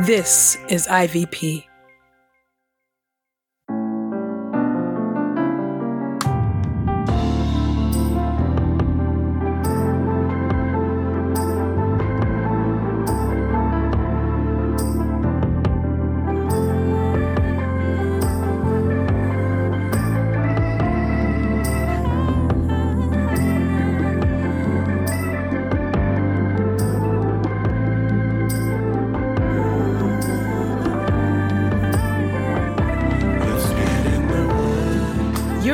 This is IVP.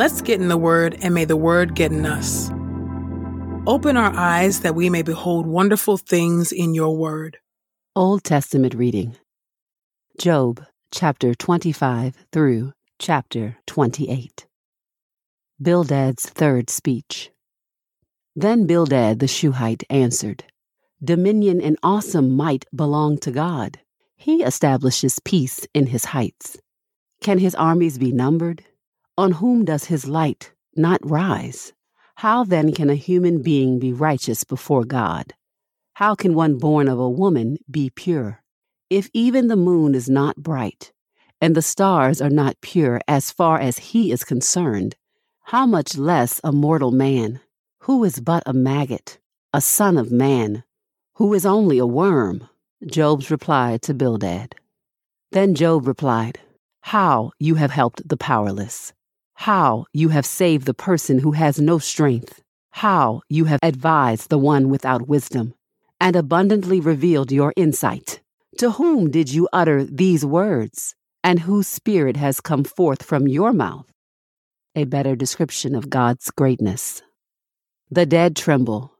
Let's get in the Word, and may the Word get in us. Open our eyes that we may behold wonderful things in your Word. Old Testament reading Job chapter 25 through chapter 28. Bildad's third speech. Then Bildad the Shuhite answered, Dominion and awesome might belong to God. He establishes peace in his heights. Can his armies be numbered? On whom does his light not rise? How then can a human being be righteous before God? How can one born of a woman be pure? If even the moon is not bright, and the stars are not pure as far as he is concerned, how much less a mortal man, who is but a maggot, a son of man, who is only a worm? Job's reply to Bildad. Then Job replied, How you have helped the powerless how you have saved the person who has no strength, how you have advised the one without wisdom, and abundantly revealed your insight. To whom did you utter these words, and whose spirit has come forth from your mouth? A better description of God's greatness. The dead tremble,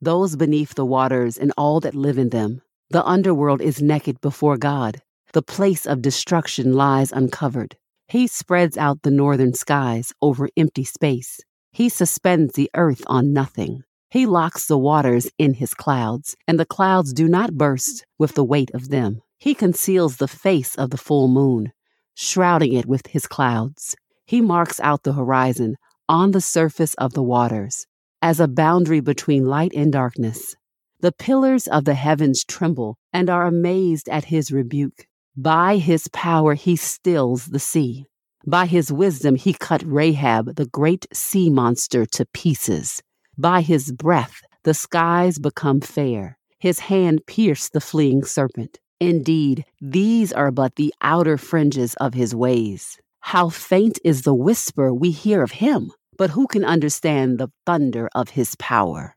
those beneath the waters and all that live in them. The underworld is naked before God. The place of destruction lies uncovered. He spreads out the northern skies over empty space. He suspends the earth on nothing. He locks the waters in his clouds, and the clouds do not burst with the weight of them. He conceals the face of the full moon, shrouding it with his clouds. He marks out the horizon on the surface of the waters as a boundary between light and darkness. The pillars of the heavens tremble and are amazed at his rebuke. By his power he stills the sea. By his wisdom he cut Rahab, the great sea monster, to pieces. By his breath the skies become fair. His hand pierced the fleeing serpent. Indeed, these are but the outer fringes of his ways. How faint is the whisper we hear of him, but who can understand the thunder of his power?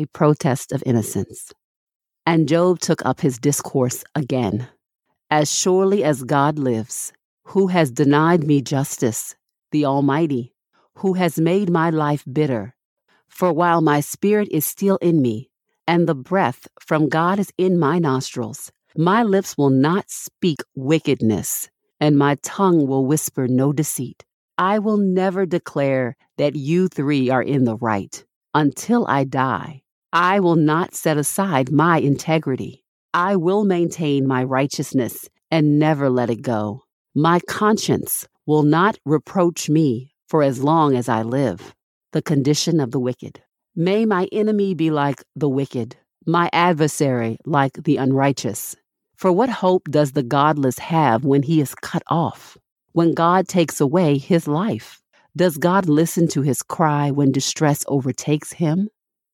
A protest of innocence. And Job took up his discourse again. As surely as God lives, who has denied me justice, the Almighty, who has made my life bitter. For while my spirit is still in me, and the breath from God is in my nostrils, my lips will not speak wickedness, and my tongue will whisper no deceit. I will never declare that you three are in the right until I die. I will not set aside my integrity. I will maintain my righteousness and never let it go. My conscience will not reproach me for as long as I live. The condition of the wicked. May my enemy be like the wicked, my adversary like the unrighteous. For what hope does the godless have when he is cut off? When God takes away his life? Does God listen to his cry when distress overtakes him?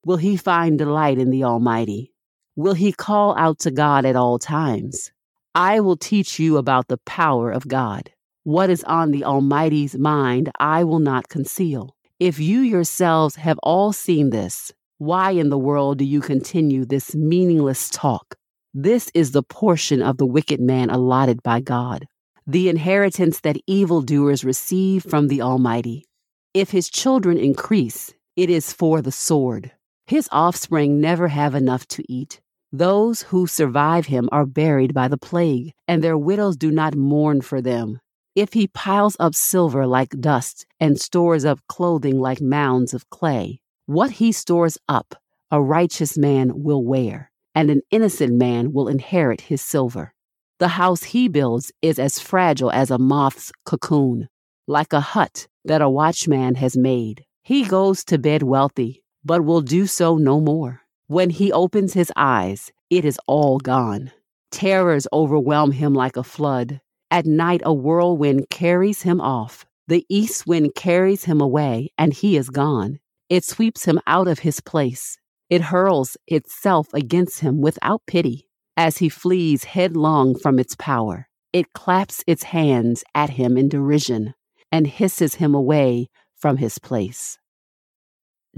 Will he find delight in the Almighty? Will he call out to God at all times? I will teach you about the power of God. What is on the Almighty's mind, I will not conceal. If you yourselves have all seen this, why in the world do you continue this meaningless talk? This is the portion of the wicked man allotted by God, the inheritance that evildoers receive from the Almighty. If his children increase, it is for the sword His offspring never have enough to eat. Those who survive him are buried by the plague, and their widows do not mourn for them. If he piles up silver like dust and stores up clothing like mounds of clay, what he stores up, a righteous man will wear, and an innocent man will inherit his silver. The house he builds is as fragile as a moth's cocoon, like a hut that a watchman has made. He goes to bed wealthy, but will do so no more. When he opens his eyes, it is all gone. Terrors overwhelm him like a flood. At night, a whirlwind carries him off. The east wind carries him away, and he is gone. It sweeps him out of his place. It hurls itself against him without pity. As he flees headlong from its power, it claps its hands at him in derision and hisses him away from his place.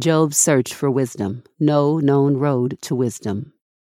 Job searched for wisdom, no known road to wisdom.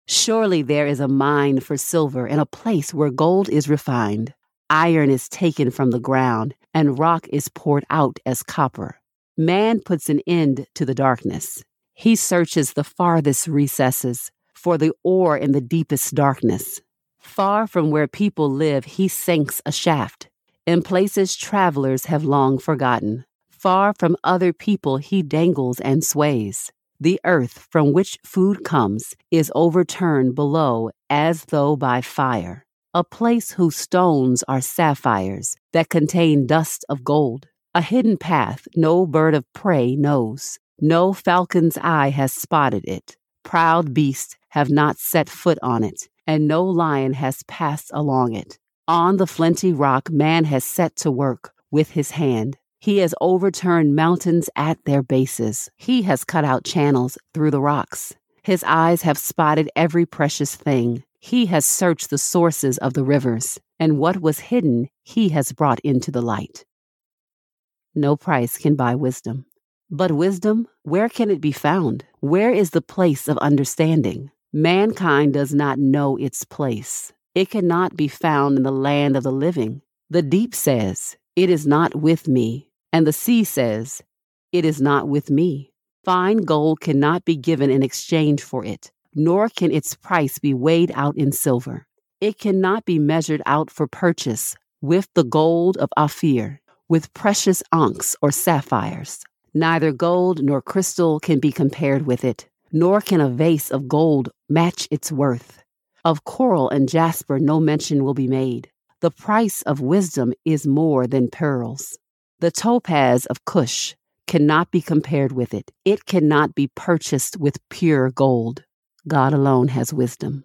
Surely there is a mine for silver and a place where gold is refined. Iron is taken from the ground, and rock is poured out as copper. Man puts an end to the darkness. He searches the farthest recesses for the ore in the deepest darkness. Far from where people live, he sinks a shaft. In places travelers have long forgotten. Far from other people, he dangles and sways. The earth from which food comes is overturned below as though by fire. A place whose stones are sapphires that contain dust of gold. A hidden path no bird of prey knows. No falcon's eye has spotted it. Proud beasts have not set foot on it, and no lion has passed along it. On the flinty rock, man has set to work with his hand. He has overturned mountains at their bases. He has cut out channels through the rocks. His eyes have spotted every precious thing. He has searched the sources of the rivers, and what was hidden he has brought into the light. No price can buy wisdom. But wisdom, where can it be found? Where is the place of understanding? Mankind does not know its place. It cannot be found in the land of the living. The deep says, It is not with me. And the sea says, It is not with me. Fine gold cannot be given in exchange for it, nor can its price be weighed out in silver. It cannot be measured out for purchase with the gold of Ophir, with precious onyx or sapphires. Neither gold nor crystal can be compared with it, nor can a vase of gold match its worth. Of coral and jasper no mention will be made. The price of wisdom is more than pearls. The topaz of Cush cannot be compared with it. It cannot be purchased with pure gold. God alone has wisdom.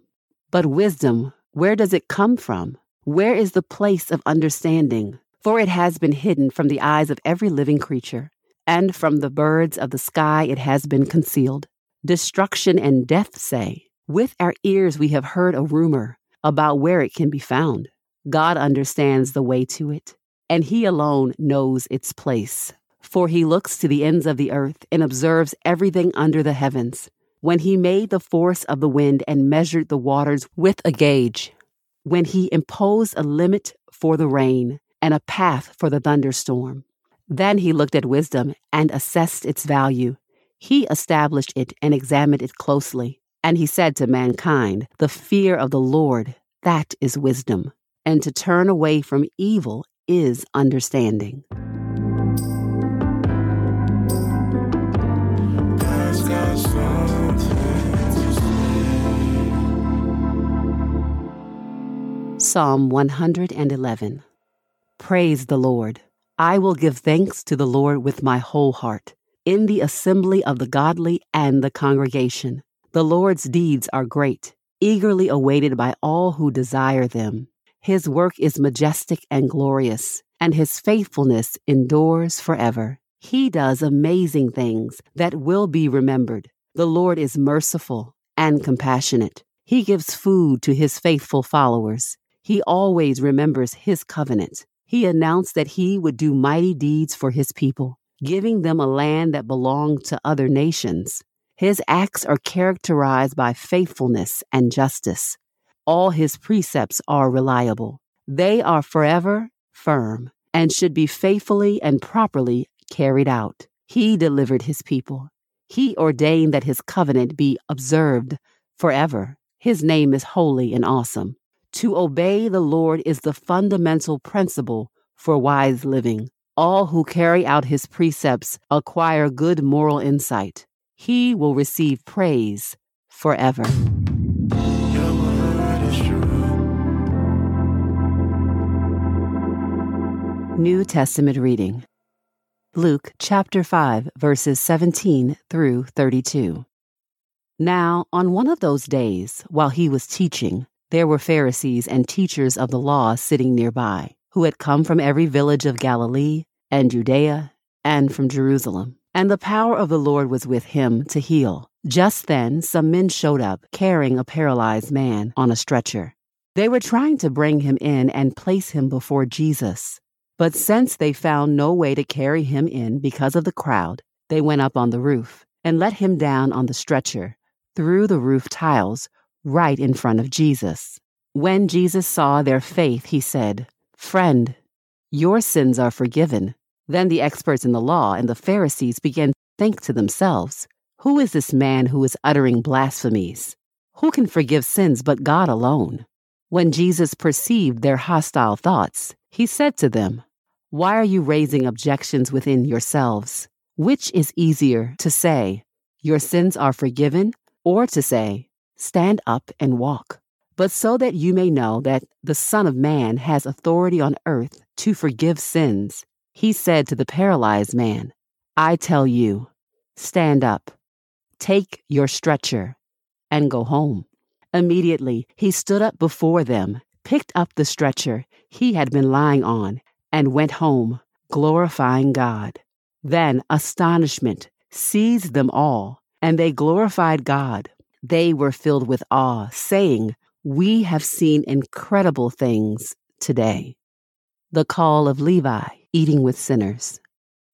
But wisdom, where does it come from? Where is the place of understanding? For it has been hidden from the eyes of every living creature, and from the birds of the sky it has been concealed. Destruction and death say, With our ears we have heard a rumor about where it can be found. God understands the way to it and he alone knows its place. For he looks to the ends of the earth and observes everything under the heavens. When he made the force of the wind and measured the waters with a gauge, when he imposed a limit for the rain and a path for the thunderstorm, then he looked at wisdom and assessed its value. He established it and examined it closely. And he said to mankind, The fear of the Lord, that is wisdom. And to turn away from evil is understanding. Psalm 111 Praise the Lord. I will give thanks to the Lord with my whole heart, in the assembly of the godly and the congregation. The Lord's deeds are great, eagerly awaited by all who desire them. His work is majestic and glorious, and his faithfulness endures forever. He does amazing things that will be remembered. The Lord is merciful and compassionate. He gives food to his faithful followers. He always remembers his covenant. He announced that he would do mighty deeds for his people, giving them a land that belonged to other nations. His acts are characterized by faithfulness and justice. All his precepts are reliable. They are forever firm and should be faithfully and properly carried out. He delivered his people. He ordained that his covenant be observed forever. His name is holy and awesome. To obey the Lord is the fundamental principle for wise living. All who carry out his precepts acquire good moral insight. He will receive praise forever. New Testament reading Luke chapter 5, verses 17 through 32. Now, on one of those days, while he was teaching, there were Pharisees and teachers of the law sitting nearby, who had come from every village of Galilee and Judea and from Jerusalem. And the power of the Lord was with him to heal. Just then, some men showed up carrying a paralyzed man on a stretcher. They were trying to bring him in and place him before Jesus. But since they found no way to carry him in because of the crowd, they went up on the roof and let him down on the stretcher through the roof tiles right in front of Jesus. When Jesus saw their faith, he said, Friend, your sins are forgiven. Then the experts in the law and the Pharisees began to think to themselves, Who is this man who is uttering blasphemies? Who can forgive sins but God alone? When Jesus perceived their hostile thoughts, he said to them, Why are you raising objections within yourselves? Which is easier to say, Your sins are forgiven, or to say, Stand up and walk? But so that you may know that the Son of Man has authority on earth to forgive sins, he said to the paralyzed man, I tell you, stand up, take your stretcher, and go home. Immediately he stood up before them, picked up the stretcher he had been lying on, and went home, glorifying God. Then astonishment seized them all, and they glorified God. They were filled with awe, saying, We have seen incredible things today. The call of Levi, eating with sinners.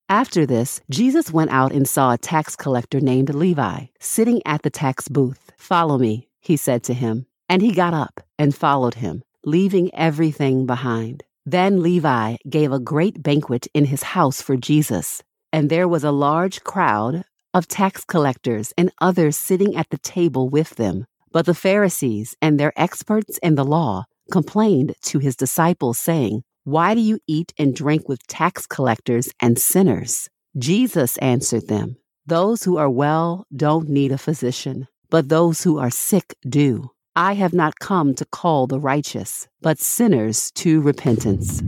After this, Jesus went out and saw a tax collector named Levi sitting at the tax booth. Follow me, he said to him. And he got up and followed him, leaving everything behind. Then Levi gave a great banquet in his house for Jesus, and there was a large crowd of tax collectors and others sitting at the table with them. But the Pharisees and their experts in the law complained to his disciples, saying, Why do you eat and drink with tax collectors and sinners? Jesus answered them, Those who are well don't need a physician but those who are sick do. I have not come to call the righteous, but sinners to repentance.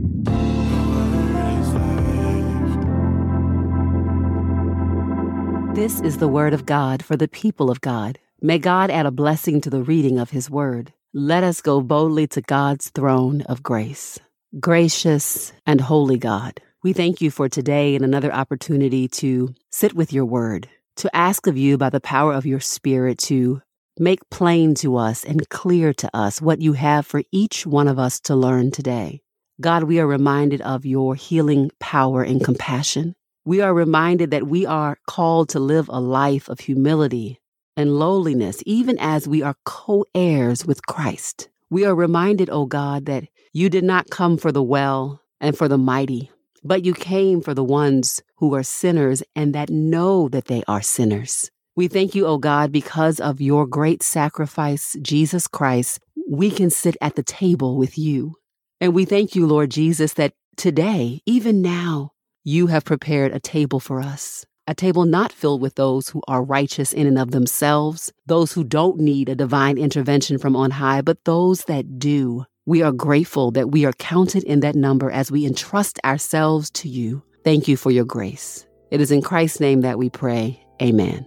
This is the word of God for the people of God. May God add a blessing to the reading of his word. Let us go boldly to God's throne of grace. Gracious and holy God, we thank you for today and another opportunity to sit with your word to ask of you by the power of your Spirit to make plain to us and clear to us what you have for each one of us to learn today. God, we are reminded of your healing power and compassion. We are reminded that we are called to live a life of humility and lowliness, even as we are co heirs with Christ. We are reminded, O oh God, that you did not come for the well and for the mighty, but you came for the ones who are sinners and that know that they are sinners. We thank you, O God, because of your great sacrifice, Jesus Christ, we can sit at the table with you. And we thank you, Lord Jesus, that today, even now, you have prepared a table for us. A table not filled with those who are righteous in and of themselves, those who don't need a divine intervention from on high, but those that do. We are grateful that we are counted in that number as we entrust ourselves to you. Thank you for your grace. It is in Christ's name that we pray. Amen.